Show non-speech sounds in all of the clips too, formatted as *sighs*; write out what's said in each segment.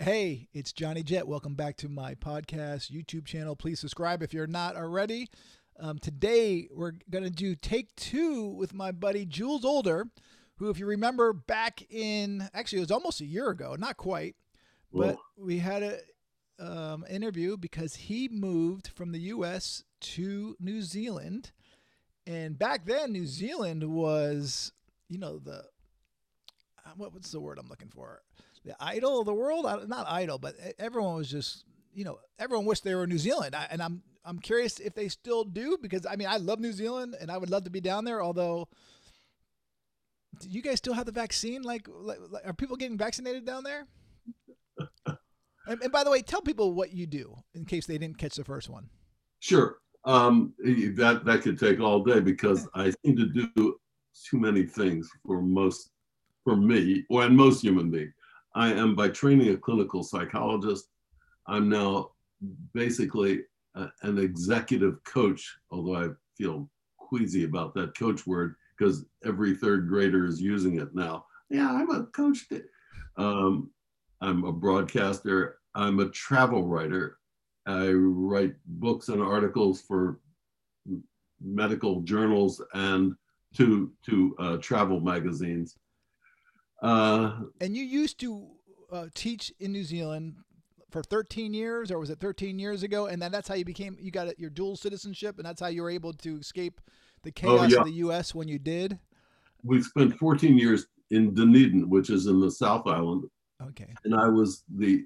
Hey, it's Johnny Jet. Welcome back to my podcast YouTube channel. Please subscribe if you're not already. Um, today, we're going to do take two with my buddy Jules Older, who, if you remember back in actually, it was almost a year ago, not quite, but Whoa. we had an um, interview because he moved from the U.S. to New Zealand. And back then, New Zealand was, you know, the uh, what, what's the word I'm looking for? The idol of the world? Not idol, but everyone was just, you know, everyone wished they were in New Zealand. I, and I'm I'm curious if they still do because I mean I love New Zealand and I would love to be down there. Although, do you guys still have the vaccine? Like, like like- are people getting vaccinated down there? *laughs* and, and by the way, tell people what you do in case they didn't catch the first one. Sure. Um, that that could take all day because I seem to do too many things for most for me or and most human beings. I am by training a clinical psychologist. I'm now basically a, an executive coach, although I feel queasy about that coach word because every third grader is using it now. Yeah, I'm a coach. Um, I'm a broadcaster. I'm a travel writer. I write books and articles for medical journals and to to uh, travel magazines. Uh, And you used to uh, teach in New Zealand for 13 years, or was it 13 years ago? And then that's how you became you got your dual citizenship, and that's how you were able to escape the chaos yeah. of the U.S. when you did. we spent 14 years in Dunedin, which is in the South Island, Okay. and I was the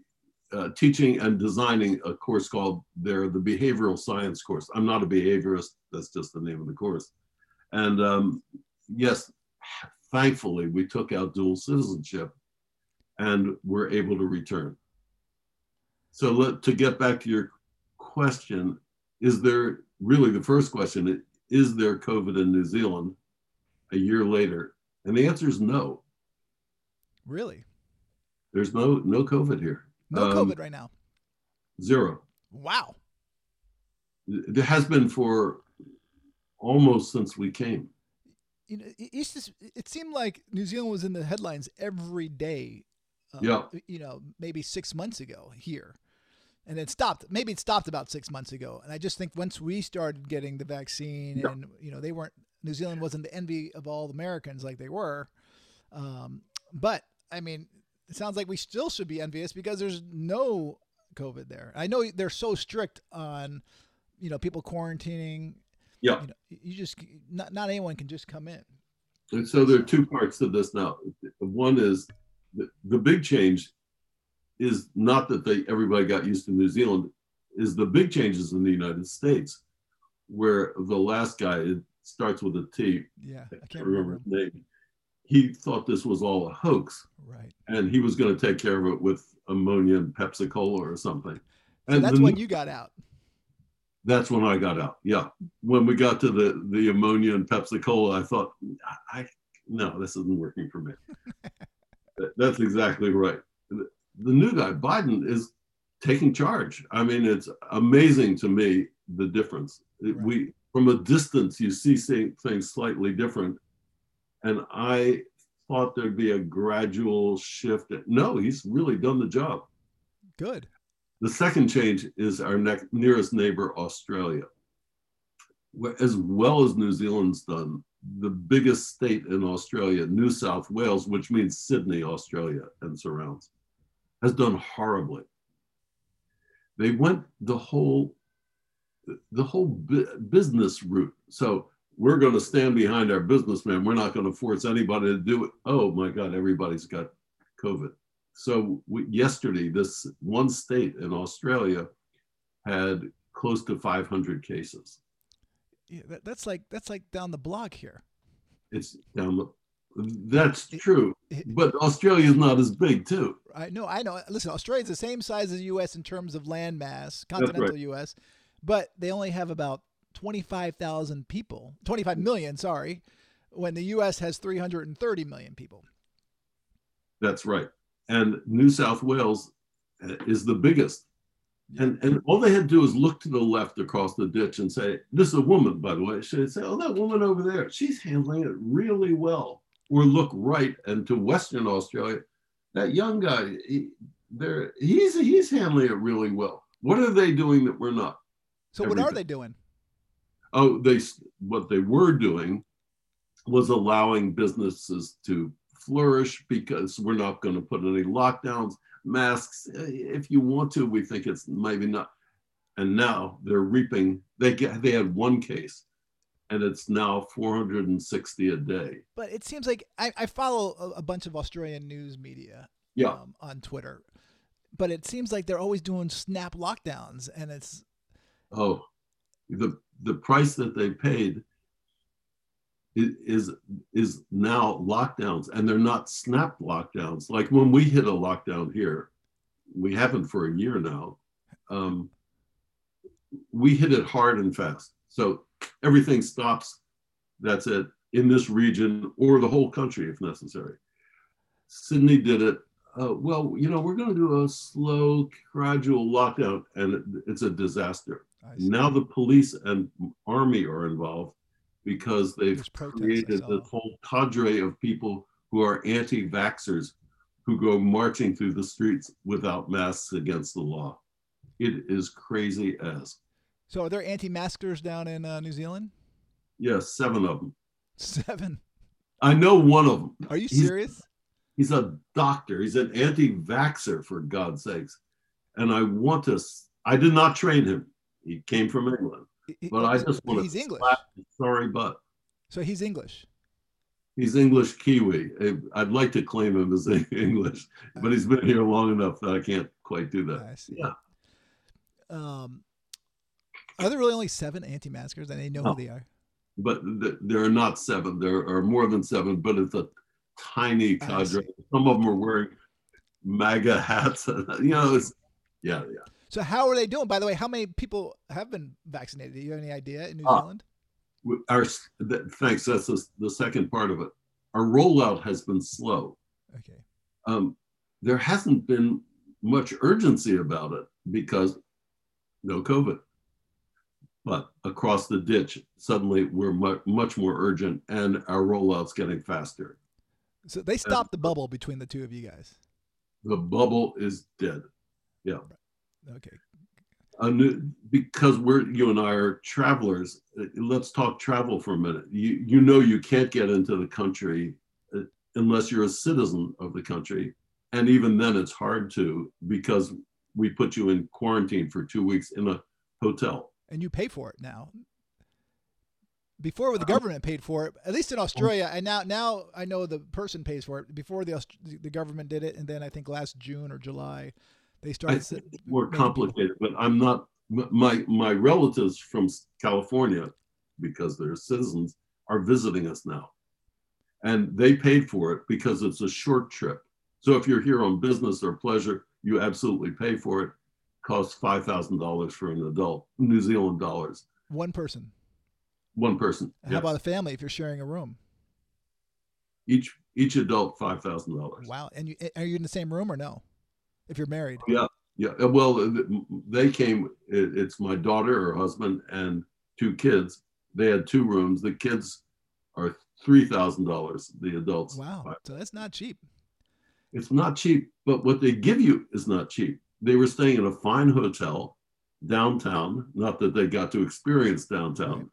uh, teaching and designing a course called there the behavioral science course. I'm not a behaviorist; that's just the name of the course. And um, yes, thankfully, we took out dual citizenship, and were able to return. So let, to get back to your question, is there really the first question? Is there COVID in New Zealand a year later? And the answer is no. Really? There's no no COVID here. No Um, COVID right now. Zero. Wow. There has been for almost since we came. You know, it, it's just, it seemed like New Zealand was in the headlines every day. uh, Yeah. You know, maybe six months ago here. And it stopped. Maybe it stopped about six months ago. And I just think once we started getting the vaccine Yeah. and, you know, they weren't, New Zealand wasn't the envy of all Americans like they were. Um, but I mean, it sounds like we still should be envious because there's no COVID there. I know they're so strict on, you know, people quarantining. Yeah. You know, you just, not, not anyone can just come in. And so there are two parts to this now. One is the, the big change is not that they everybody got used to New Zealand, is the big changes in the United States, where the last guy it starts with a T. Yeah. I can't remember. his name. He thought this was all a hoax, Right. and he was going to take care of it with ammonia and Pepsi Cola or something. So And that's when you got out. That's when I got out. Yeah, when we got to the the ammonia and Pepsi Cola, I thought, I, no, this isn't working for me. *laughs* That's exactly right. The, the new guy, Biden, is taking charge. I mean, it's amazing to me the difference. Right. We from a distance, you see things slightly different, and I thought there'd be a gradual shift. No, he's really done the job. Good. The second change is our next, nearest neighbor, Australia. As well as New Zealand's done, the biggest state in Australia, New South Wales, which means Sydney, Australia, and surrounds, has done horribly. They went the whole, the whole bu- business route. So we're going to stand behind our businessmen. We're not going to force anybody to do it. Oh my God, everybody's got COVID so we, yesterday, this one state in Australia had close to 500 cases. Yeah, that, that's like that's like down the block here. It's down the. That's true, it- but Australia is not as big too. I know. I know. Listen, Australia's the same size as the U.S. in terms of land mass, right. continental U.S., but they only have about twenty-five thousand people, twenty-five million. Sorry, when the U.S. has three hundred and thirty million people. That's right. And New South Wales is the biggest. And, and all they had to do is look to the left across the ditch and say, This is a woman, by the way. She'd say, Oh, that woman over there, she's handling it really well. Or look right and to Western Australia, that young guy, he, there he's he's handling it really well. What are they doing that we're not? So what are they doing? Oh, they what they were doing was allowing businesses to flourish because we're not going to put any lockdowns, masks. If you want to, we think it's maybe not. And now they're reaping. They get they had one case, and it's now 460 a day. But it seems like I, I follow a, a, bunch of Australian news media. Yeah. Um, on Twitter, but it seems like they're always doing snap lockdowns, and it's. Oh, the the price that they paid is is now lockdowns and they're not snap lockdowns. Like when we hit a lockdown here we haven't for a year now um, we hit it hard and fast. So everything stops that's it in this region or the whole country if necessary. Sydney did it. Uh, well you know we're going to do a slow gradual lockdown and it, it's a disaster. Now the police and army are involved because they've created this whole cadre of people who are anti-vaxxers who go marching through the streets without masks against the law. It is crazy as. So are there anti-maskers down in uh, New Zealand? Yes, seven of them. Seven. I know one of them. Are you serious? He's, he's a doctor. He's an anti-vaxxer for God's sakes. And I want to. I did not train him. He came from England. But I just want he's to English. sorry, but so he's English. He's English Kiwi. I'd like to claim him as *laughs* English, but he's been here long enough that I can't quite do that. I see. Yeah. Um, are there really only seven anti-maskers, and they know no. who they are? But th- there are not seven. There are more than seven, but it's a tiny cadre. Some of them are wearing MAGA hats. *laughs* you know, it's yeah, yeah. So how are they doing? By the way, how many people have been vaccinated? Do you have any idea in New uh, Zealand? Our thanks. That's the, the second part of it. Our rollout has been slow. Okay. Um, there hasn't been much urgency about it because no COVID. But across the ditch, suddenly we're mu- much more urgent, and our rollout's getting faster. So they stopped and, the bubble between the two of you guys. The bubble is dead. Yeah. Okay. New, because we're you and I are travelers. Uh, let's talk travel for a minute. You you know you can't get into the country uh, unless you're a citizen of the country, and even then it's hard to because we put you in quarantine for two weeks in a hotel. And you pay for it now. Before the uh-huh. government paid for it, at least in Australia, and now now I know the person pays for it. Before the the government did it, and then I think last June or July, they started more complicated, but I'm not my my relatives from California, because they're citizens, are visiting us now. And they paid for it because it's a short trip. So if you're here on business or pleasure, you absolutely pay for it. Costs five thousand dollars for an adult, New Zealand dollars. One person. One person. How yes. about a family if you're sharing a room? Each each adult five thousand dollars. Wow! And you are you in the same room or no? If you're married. Yeah, yeah. Uh, well, they came. It's my daughter, her husband, and two kids. They had two rooms. The kids are three thousand dollars. The adults. Wow. So that's not cheap. It's not cheap, but what they give you is not cheap. They were staying in a fine hotel downtown. Not that they got to experience downtown.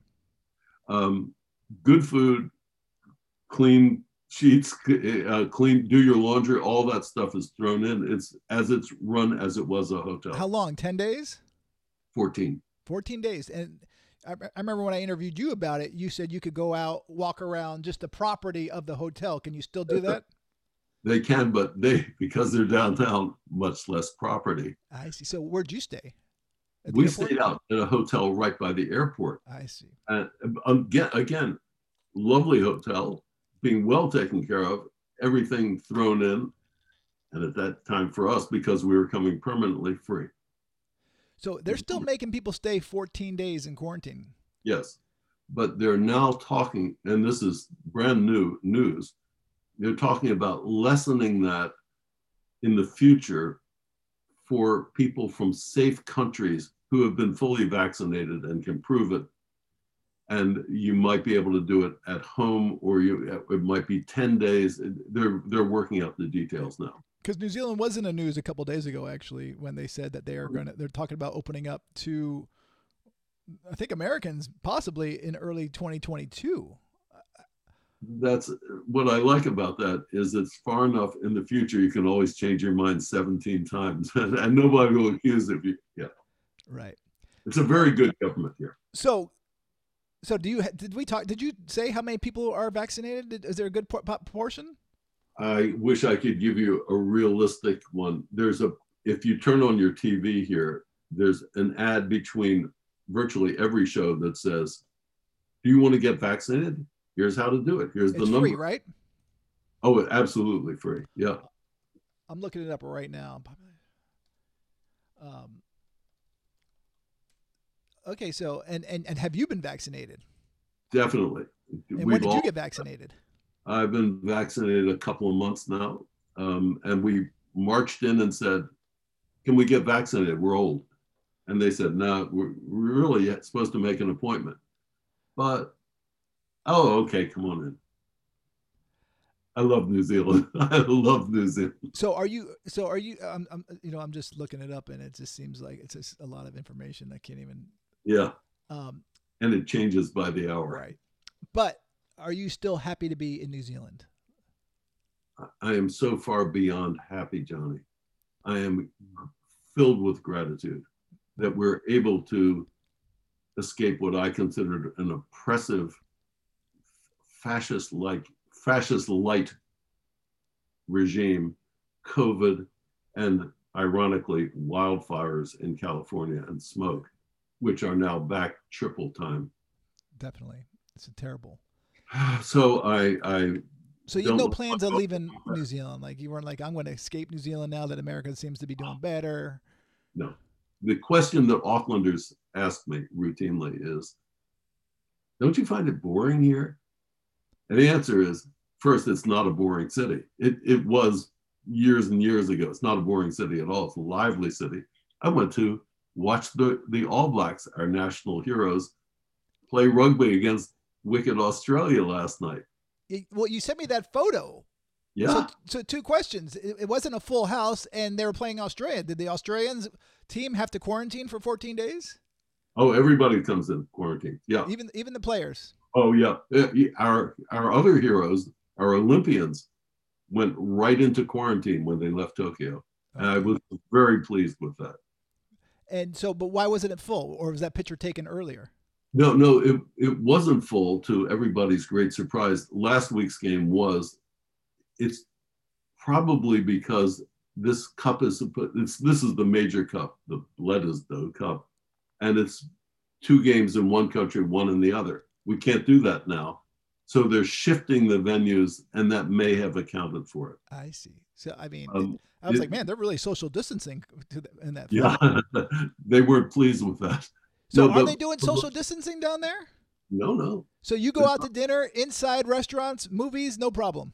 Right. Um, good food, clean sheets, uh, clean, do your laundry, all that stuff is thrown in. It's as it's run as it was a hotel. How long? 10 days? 14. 14 days. And I, I remember when I interviewed you about it, you said you could go out, walk around just the property of the hotel. Can you still do *laughs* that? They can, but they, because they're downtown, much less property. I see. So where'd you stay? We airport? stayed out at a hotel right by the airport. I see. And again, again, lovely hotel being well taken care of, everything thrown in. And at that time for us, because we were coming permanently free. So they're still making people stay 14 days in quarantine. Yes. But they're now talking, and this is brand new news, they're talking about lessening that in the future for people from safe countries who have been fully vaccinated and can prove it and you might be able to do it at home or you it might be 10 days they're they're working out the details now Because New Zealand was in the news a couple days ago, actually, when they said that they are going to, they're talking about opening up to, I think, Americans possibly in early 2022. That's what I like about that is it's far enough in the future you can always change your mind 17 times *laughs* and nobody will accuse of you. Yeah. Right. It's a very good government here. So, so do you, did we talk, did you say how many people are vaccinated? Is there a good proportion? I wish I could give you a realistic one. There's a, if you turn on your TV here, there's an ad between virtually every show that says, Do you want to get vaccinated? Here's how to do it. Here's it's the number. Free, right? Oh, absolutely free. Yeah. I'm looking it up right now. Um, okay, so and, and and have you been vaccinated? Definitely. And We've when did all, you get vaccinated? I've been vaccinated a couple of months now, um, and we marched in and said, "Can we get vaccinated? We're old." And they said, "No, we're, we're really supposed to make an appointment." But Oh, okay. Come on in. I love New Zealand. *laughs* I love New Zealand. So are you? So are you? I'm, I'm, you know, I'm just looking it up, and it just seems like it's just a lot of information. I can't even. Yeah. Um, and it changes by the hour. Right. But are you still happy to be in New Zealand? I am so far beyond happy, Johnny. I am filled with gratitude that we're able to escape what I considered an oppressive fascist like fascist light regime, COVID, and ironically wildfires in California and smoke, which are now back triple time. Definitely, it's terrible. *sighs* So I, I. So you have no plans on leaving New Zealand? Like you weren't like, I'm going to escape New Zealand now that America seems to be doing better. No, the question that Aucklanders ask me routinely is, "Don't you find it boring here?" And the answer is first, it's not a boring city. It, it was years and years ago. It's not a boring city at all. It's a lively city. I went to watch the, the All Blacks, our national heroes, play rugby against wicked Australia last night. Well, you sent me that photo. Yeah. So, so two questions. It, it, wasn't a full house, and they were playing Australia. Did the Australians team have to quarantine for 14 days? Oh, everybody comes in quarantine. Yeah. Even even the players. Oh yeah, our our other heroes, our Olympians, went right into quarantine when they left Tokyo, okay. and I was very pleased with that. And so, but why wasn't it full, or was that picture taken earlier? No, no, it it wasn't full. To everybody's great surprise, last week's game was. It's probably because this cup is it's this is the major cup, the Bledisloe Cup, and it's two games in one country, one in the other. We can't do that now. So they're shifting the venues, and that may have accounted for it. I see. So I mean, um, I was it, like, man, they're really social distancing the, in that. Yeah, *laughs* they weren't pleased with that. *laughs* So no, are but, they doing social distancing down there? No, no. So you go out to dinner inside restaurants, movies, no problem.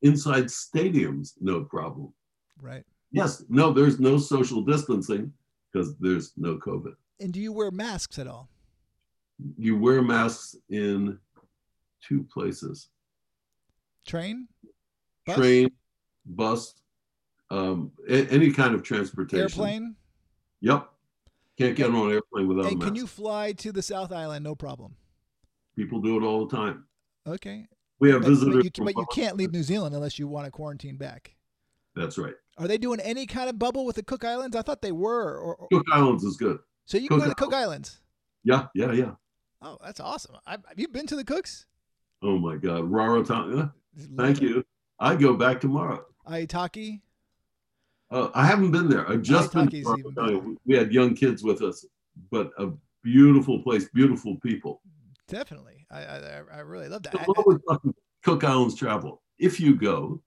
Inside stadiums, no problem. Right. Yes. No, there's no social distancing because there's no COVID. And do you wear masks at all? you wear masks in two places. Train? Bus? train bus um, a- any kind of transportation. Airplane? Yep. Can't get on an airplane without and can you fly to the south island? No problem. People do it all the time. Okay. We have but, visitors but you, but you can't leave new zealand unless you want to quarantine back. That's right. Are they doing any kind of bubble with the cook islands? I thought they were or, or... cook islands is good. So you cook can go to the cook islands? Yeah yeah yeah. Oh, that's awesome. Have you been to the Cooks? Oh my God, Rarotonga. Thank you. I go back tomorrow. Aitutaki. Uh, I haven't been there. I just been. We had young kids with us, but a beautiful place, beautiful people. Definitely, I I, I really love that. Cook Islands travel. If you go,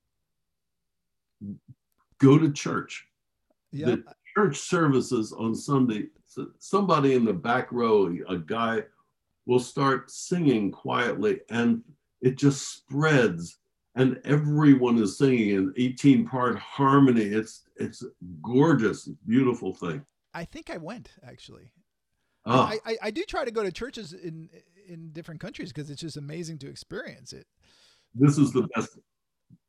go to church. Yeah. The church services on Sunday. Somebody in the back row, a guy will start singing quietly and it just spreads and everyone is singing in 18 part harmony it's it's gorgeous beautiful thing i think i went actually ah. I, I, I do try to go to churches in in different countries because it's just amazing to experience it this is the best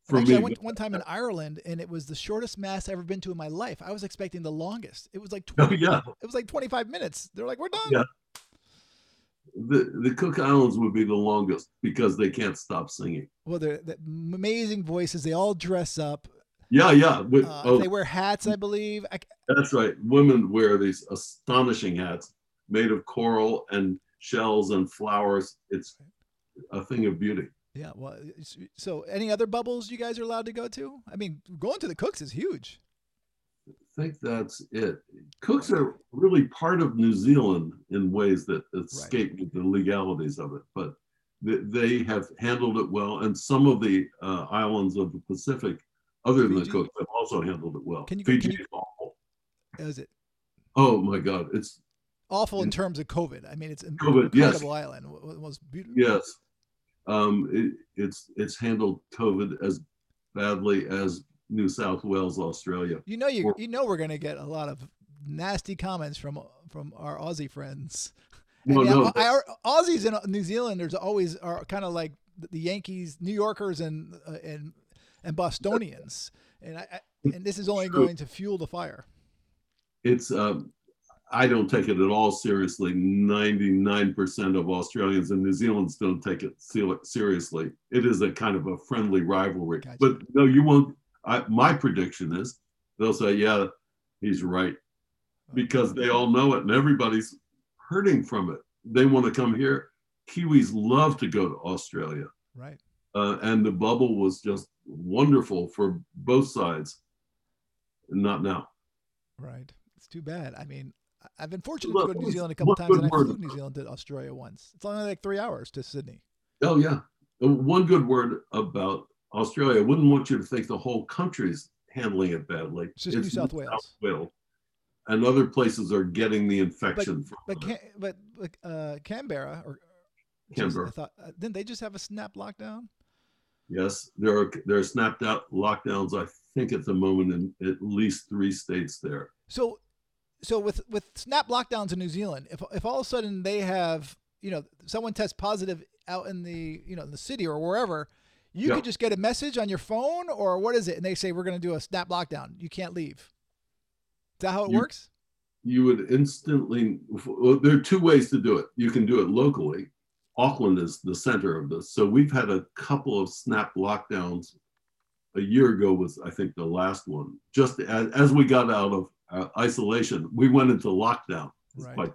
For Actually, me, I went one time in Ireland, and it was the shortest mass I've ever been to in my life. I was expecting the longest. It was like *laughs* oh 20, yeah, it was like 25 minutes. They're like, we're done. Yeah. The the Cook Islands would be the longest because they can't stop singing. Well, they're, they're amazing voices. They all dress up. Yeah, yeah. But, Uh, oh, They wear hats, I believe. I, that's right. Women wear these astonishing hats made of coral and shells and flowers. It's a thing of beauty. yeah. Well, so any other bubbles you guys are allowed to go to? I mean, going to the Cooks is huge. I think that's it. Cooks are really part of New Zealand in ways that escape the legalities of it, but they, they have handled it well. And some of the uh, islands of the Pacific, other than the Cooks, have also handled it well. Can you- Fiji can you- is awful. Is it Oh my God, it's awful in terms of COVID? I mean, it's an COVID, yes. incredible island. Was- was beautiful. yes. Um, it, it's it's handled COVID as badly as New South Wales, Australia. You know, you you know, we're gonna get a lot of nasty comments from from our Aussie friends. No, mean, no, our Aussies and New Zealanders always are kind of like the Yankees, New Yorkers, and uh, and and Bostonians, and I, I and this is only going to fuel the fire. it's um, I don't take it at all seriously. 99% of Australians and New Zealanders don't take it seriously. It is a kind of a friendly rivalry. Gotcha. But no, you won't. I, my prediction is they'll say, yeah, he's right. Because they all know it and everybody's hurting from it. They want to come here. Kiwis love to go to Australia. right. Uh, and the bubble was just wonderful for both sides. Not now. Right. It's too bad. I mean, I've been fortunate to go to New Zealand a couple times, and I flew is New? Zealand to Australia once. It's only like three hours to Sydney. Oh yeah. Uh, One good word about Australia. I wouldn't want you to think the whole country's handling it badly. It's just New South Wales. Wales. And other places are getting the infection from But can, but like uh, Canberra or Canberra. I thought uh, didn't they just have a snap lockdown? Yes, there are there are snapped out lockdowns. I think at the moment in at least three states there. So, so with with snap lockdowns in New Zealand, if if all of a sudden they have you know someone tests positive out in the you know in the city or wherever, you Yeah. could just get a message on your phone or what is it? And they say we're going to do a snap lockdown. You can't leave. Is that how it You- works? You would instantly. Well, there are two ways to do it. You can do it locally. Auckland is the center of this. So we've had a couple of snap lockdowns. A year ago was, I think, the last one. Just as, as we got out of uh, isolation, we went into lockdown. Right. like-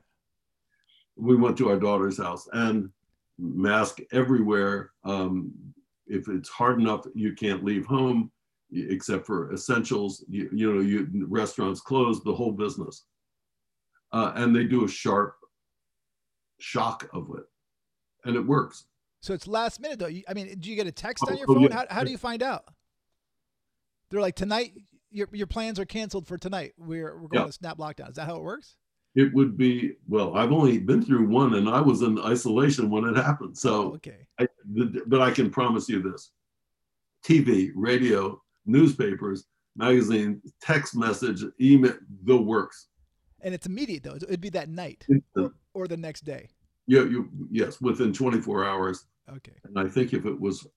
we went to our daughter's house and mask everywhere. Um, if it's hard enough, you can't leave home except for essentials. You, you know, you restaurants closed, the whole business. Uh, and they do a sharp shock of it, and it works. So it's last minute though. I mean, do you get a text Oh, on your oh, phone? yeah. How how do you find out? They're like tonight. Your your plans are canceled for tonight. We're we're going Yeah. to snap lockdown. Is that how it works? It would be well. I've only been through one, and I was in isolation when it happened. Oh, So, okay. I, the, but I can promise you this: TV, radio, newspapers, magazine, text message, email, the works. And it's immediate though. It'd be that night or the next day. Yeah, you yes, within 24 hours. Okay. And I think if it was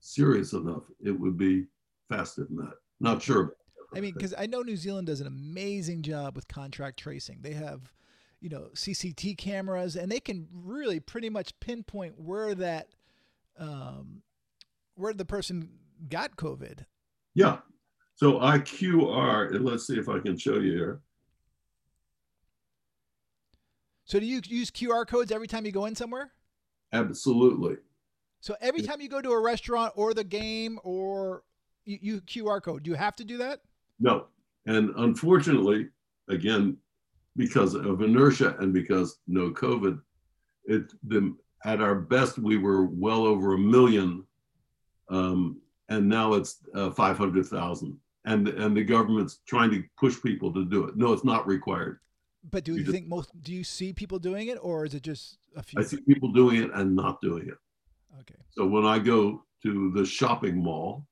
serious enough, it would be faster than that. Not sure. I mean, because I know New Zealand does an amazing job with contract tracing. They have, you know, CCT cameras, and they can really pretty much pinpoint where that, um, where the person got COVID. Yeah. So IQR, and let's see if I can show you here. So do you use QR codes every time you go in somewhere? Absolutely. So every time you go to a restaurant or the game or you, you QR code, do you have to do that? No. And unfortunately, again, because of inertia and because no COVID, it the at our best we were well over a million, um, and now it's uh, five hundred thousand. And and the government's trying to push people to do it. No, it's not required. But do You you just- think most? Do you see people doing it, or is it just a few? I see people doing it and not doing it. Okay. So when I go to the shopping mall,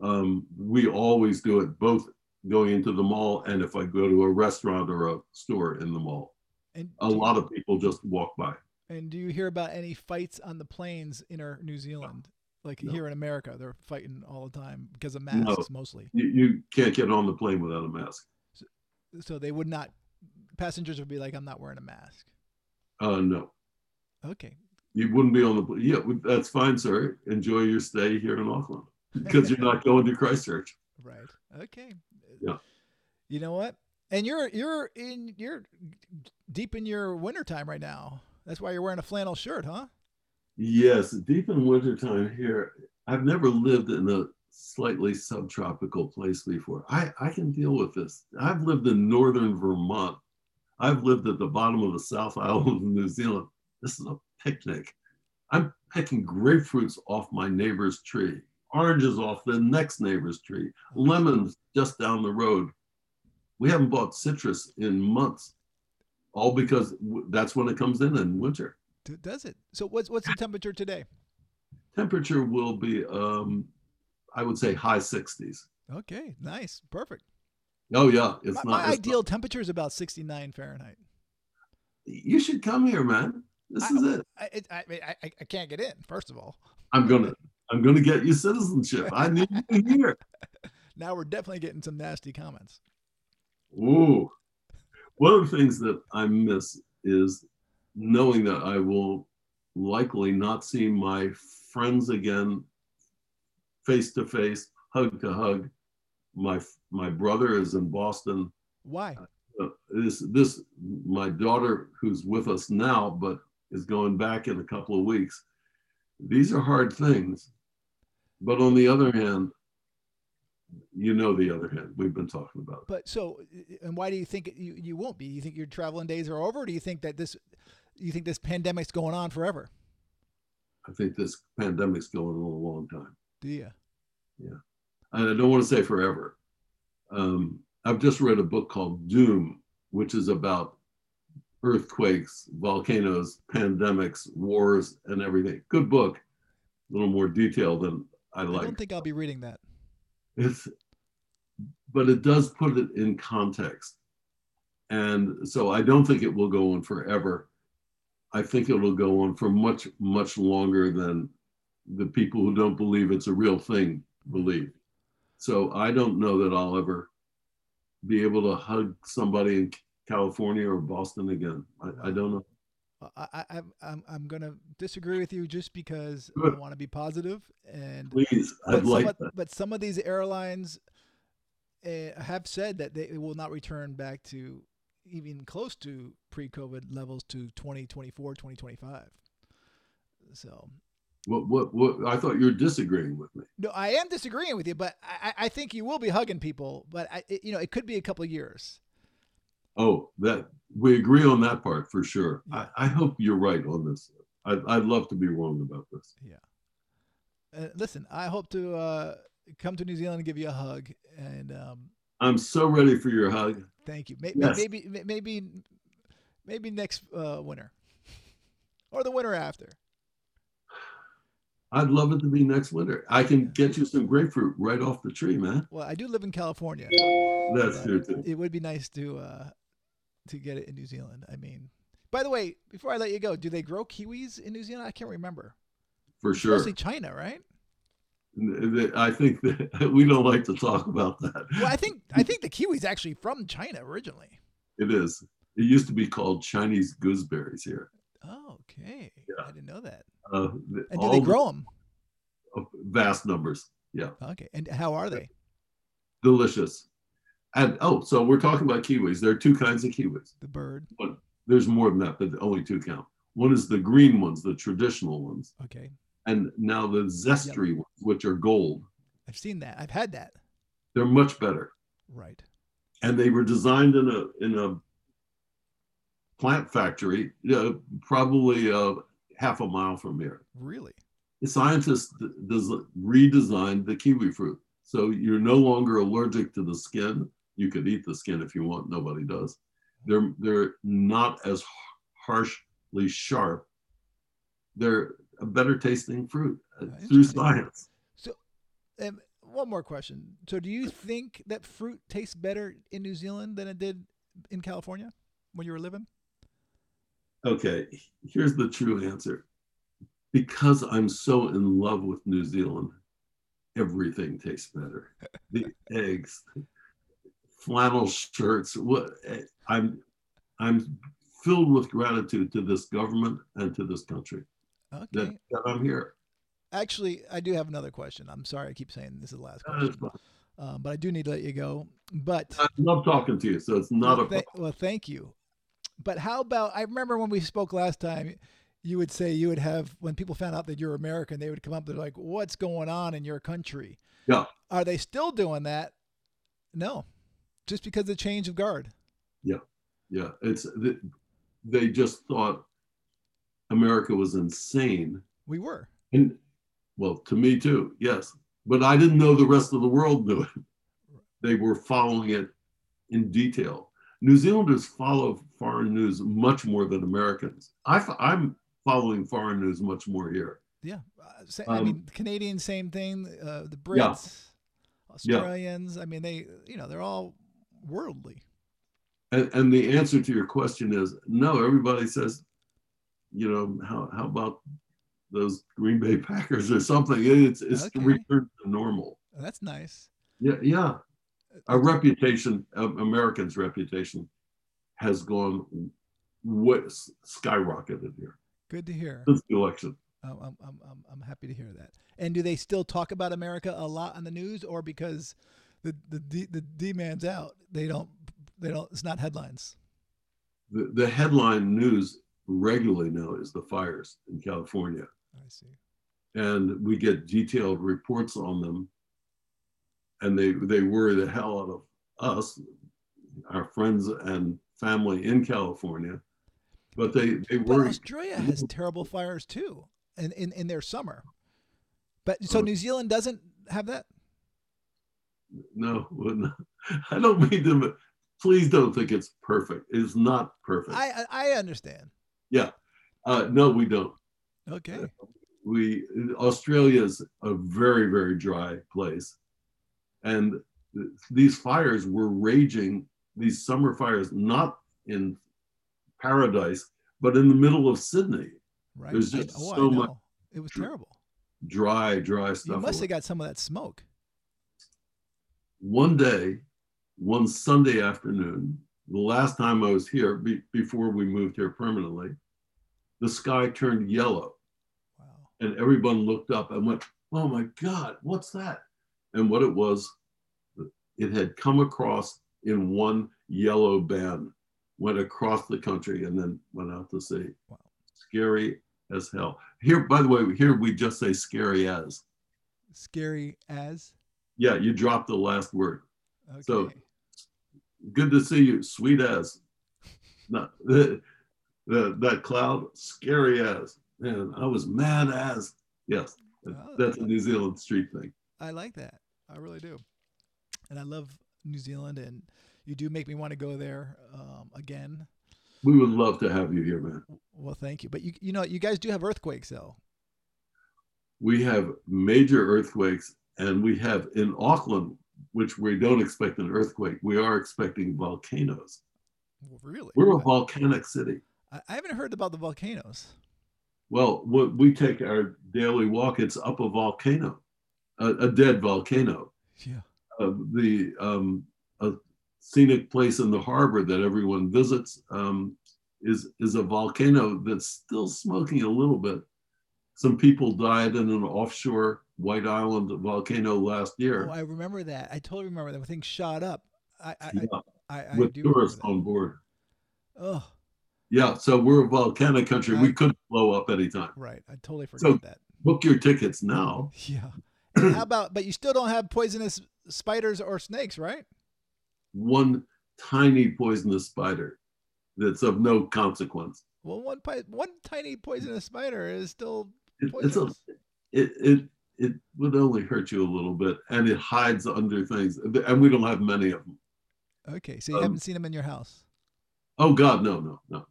um, we always do it both going into the mall and if I go to a restaurant or a store in the mall. And A lot of people just walk by. And do you hear about any fights on the planes in our New Zealand? Like No. here in America, they're fighting all the time because of masks mostly. You, you can't get on the plane without a mask. So they would not. Passengers would be like, "I'm not wearing a mask." Uh, no, Okay. you wouldn't be on the plane. Yeah, that's fine, sir. Enjoy your stay here in Auckland *laughs* because you're not going to Christchurch. Right. Okay. Yeah. You know what? And you're you're in you're deep in your winter time right now. That's why you're wearing a flannel shirt, huh? Yes, deep in wintertime here. I've never lived in a slightly subtropical place before. I, I can deal with this. I've lived in northern Vermont. I've lived at the bottom of the South *laughs* Island of New Zealand. This is a picnic. I'm picking grapefruits off my neighbor's tree, oranges off the next neighbor's tree, lemons just down the road. We haven't bought citrus in months, all because that's when it comes in in winter. Does it? So what's what's the temperature today? temperature will be um i would say high 60s Okay, nice, perfect. oh yeah it's my not my it's ideal temperature is about 69 Fahrenheit. you should come here man this I- is it I, it, I, I, I- I can't get in. First of all, i'm gonna i'm gonna get you citizenship i need you here *laughs* now we're definitely getting some nasty comments. Ooh. one of the things that i miss is knowing that i will likely not see my friends again face to face hug to hug my my brother is in boston Why? uh, this this my daughter who's with us now but is going back in a couple of weeks these are hard things but on the other hand you know the other hand we've been talking about it. But so, and why do you think you, you won't be? Do you think your traveling days are over? Or do you think that this, you think this pandemic's going on forever? i think this pandemic's going on a long time Do you? Yeah. And i don't want to say forever um, i've just read a book called doom which is about earthquakes volcanoes pandemics wars and everything good book a little more detailed than i I like I don't think I'll be reading that. it's but it does put it in context and so i don't think it will go on forever i think it will go on for much much longer than the people who don't believe it's a real thing believe. So i don't know that i'll ever be able to hug somebody in california or boston again. I, I don't know. I, I, I'm- I'm, I'm going to disagree with you just because Good. I want to be positive and please but i'd some like of, that. but some of these airlines uh, have said that they will not return back to even close to pre-COVID levels to 2024, 2025. So what, what what i thought you were disagreeing with me no, I am disagreeing with you, but I, I- I think you will be hugging people. But I, it, you know, it could be a couple of years. Oh, that we agree on that part for sure. Yeah. I, I hope you're right on this. I'd, I'd love to be wrong about this. Yeah. Uh, listen, I hope to uh, come to New Zealand and give you a hug, and um, I'm so ready for your hug. thank you. May- Yes. Maybe, maybe, maybe, maybe next uh, winter, *laughs* or the winter after. I'd love it to be next winter. I can get you some grapefruit right off the tree, man. Well, I do live in California. That's true too. It would be nice to uh, to get it in New Zealand. I mean, by the way, before I let you go, do they grow kiwis in New Zealand? I can't remember. For sure. Mostly China, right? I think that *laughs* we don't like to talk about that. Well, I think I think the kiwi's actually from China originally. It is. It used to be called Chinese gooseberries here. Oh, okay. Yeah. I didn't know that. Uh, And do they grow them? vast numbers. Yeah. Okay. And how are they? Delicious. And oh, so we're talking about kiwis. There are two kinds of kiwis. The bird. There's more than that, but only two count. One is the green ones, the traditional ones, Okay. And now the Zespri ones, which are gold. I've seen that. I've had that. They're much better, Right. and they were designed in a in a plant factory, uh, probably uh, half a mile from here. Really? The scientists des- redesigned the kiwi fruit, so you're no longer allergic to the skin. You could eat the skin if you want. Nobody does. They're they're not as harshly sharp. They're a better tasting fruit uh, Ah, through science. Um, one more question. So, do you think that fruit tastes better in New Zealand than it did in California when you were living? Okay, here's the true answer. because I'm so in love with New Zealand, everything tastes better. *laughs* The eggs, flannel shirts. What I'm I'm filled with gratitude to this government and to this country Okay. that, that I'm here. Actually, I do have another question. I'm sorry I keep saying this is the last question, um, but I do need to let you go. But I love talking to you, so it's not a well, th- well, thank you. But how about I remember when we spoke last time, you would say you would have when people found out that you're American, they would come up. They're like, "What's going on in your country?" Yeah. Are they still doing that? No, just because of the change of guard. yeah. Yeah. It's th- they just thought America was insane, We were. and well, to me too, yes. But I didn't know the rest of the world knew it. They were following it in detail. New Zealanders follow foreign news much more than Americans. I, I'm following foreign news much more here. Yeah. Uh, I Um, mean, Canadians, same thing. Uh, the Yeah. Brits, Australians. I mean, they, you know, they're all worldly. And, and the answer to your question is no. Everybody says, you know, how, how about those Green Bay Packers or something? It's it's Okay. returned to normal. That's nice. Yeah, yeah. Our reputation, um, Americans' reputation, has gone way, skyrocketed here Good to hear. since the election. I'm, I'm, I'm, I'm- I'm happy to hear that. And do they still talk about America a lot on the news, or because the the D, the D man's out, they don't they don't it's not headlines. The, the headline news regularly now is the fires in California, I see. and we get detailed reports on them, and they they worry the hell out of us, our friends and family in California, but they they But worry. Australia has terrible fires too, in, in in their summer. But so Oh. New Zealand doesn't have that. No. *laughs* I don't mean to. Please don't think it's perfect. It's not perfect. I I I understand. Uh, no, we don't. Okay. We Australia is a very very dry place, and these fires were raging. These summer fires, not in paradise, but in the middle of Sydney. Right. There's just oh, so much. It was terrible. Dry, dry You stuff. must have got some of that smoke. one day, one Sunday afternoon, the last time I was here, be, before we moved here permanently, the sky turned yellow Wow. and everyone looked up and went, Oh my God, what's that? And what it was, it had come across in one yellow band, went across the country and then went out to sea. Wow. Scary as hell. Here, by the way, here we just say scary as. Scary as. Yeah, you dropped the last word. Okay. So- good to see you, sweet as. *laughs* No, *laughs* the, the, that cloud, scary as. Man, I was mad as. Yes, Oh, that's a New Zealand street thing. I like that. I really do. And I love New Zealand, and you do make me want to go there um, again. We would love to have you here, man. Well, thank you. But you, you know, you guys do have earthquakes, though. We have major earthquakes, and we have in Auckland, which we don't expect an earthquake, we are expecting volcanoes. Really? We're a volcanic city. I, haven't heard about the volcanoes. Well, we take our daily walk, it's up a volcano, a, a dead volcano. Yeah. uh, the um, a scenic place in the harbor that everyone visits um, is is a volcano that's still smoking a little bit. Some people died in an offshore White Island volcano last year Oh, I remember that. I totally remember that when things shot up. I, I, yeah, I, I, I with tourists on board. Oh, Yeah, so we're a volcanic country. We could blow up anytime. right. I totally forgot So- that. Book your tickets now. *laughs* Yeah. *clears throat* And how about? But you still don't have poisonous spiders or snakes, right? One tiny poisonous spider that's of no consequence. Well, one one tiny poisonous spider is still It, it's a it, it it would only hurt you a little bit and it hides under things and we don't have many of them Okay, so you um, haven't seen them in your house. oh god no no no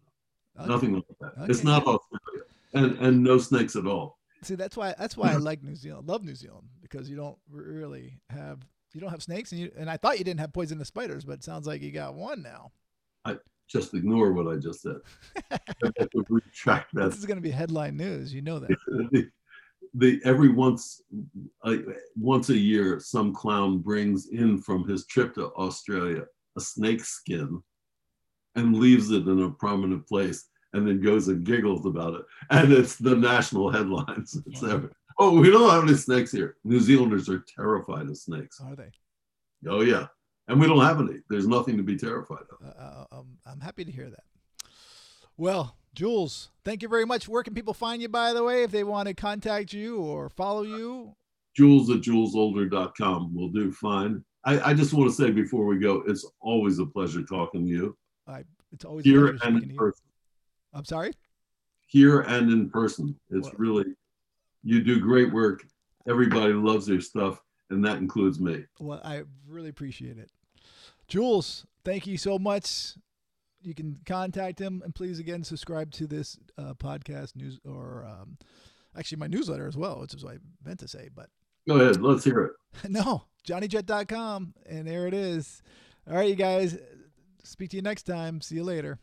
Okay. nothing like that it's not australia and and no snakes at all See, that's why that's why I *laughs* like New Zealand. Love New Zealand because you don't really have you don't have snakes and you and I thought you didn't have poisonous spiders, but it sounds like you got one now. I just ignore what I just said. I retract *laughs* that. This is going to be headline news. You know that. *laughs* the, the every once uh, once a year, some clown brings in from his trip to Australia a snake skin and leaves it in a prominent place and then goes and giggles about it. And it's the national headlines. It's Wow. ever, oh, we don't have any snakes here. New Zealanders are terrified of snakes. Are they? Oh, yeah. And we don't have any. There's nothing to be terrified of. Uh, uh, um, I'm happy to hear that. Well, Jules, thank you very much. Where can people find you, by the way, if they want to contact you or follow you? Jules at julesolder.com will do fine. I, I just want to say before we go, it's always a pleasure talking to you I, it's always here and in person. I'm sorry. Here and in person. It's Well- really, you do great work. Everybody loves your stuff, and that includes me. Well, I really appreciate it. Jules, thank you so much. You can contact him, and please again subscribe to this uh, podcast news or um, actually my newsletter as well, which is what I meant to say, but Go ahead, let's hear it. *laughs* no, johnnyjet.com, and there it is. All right, you guys. Speak to you next time. See you later.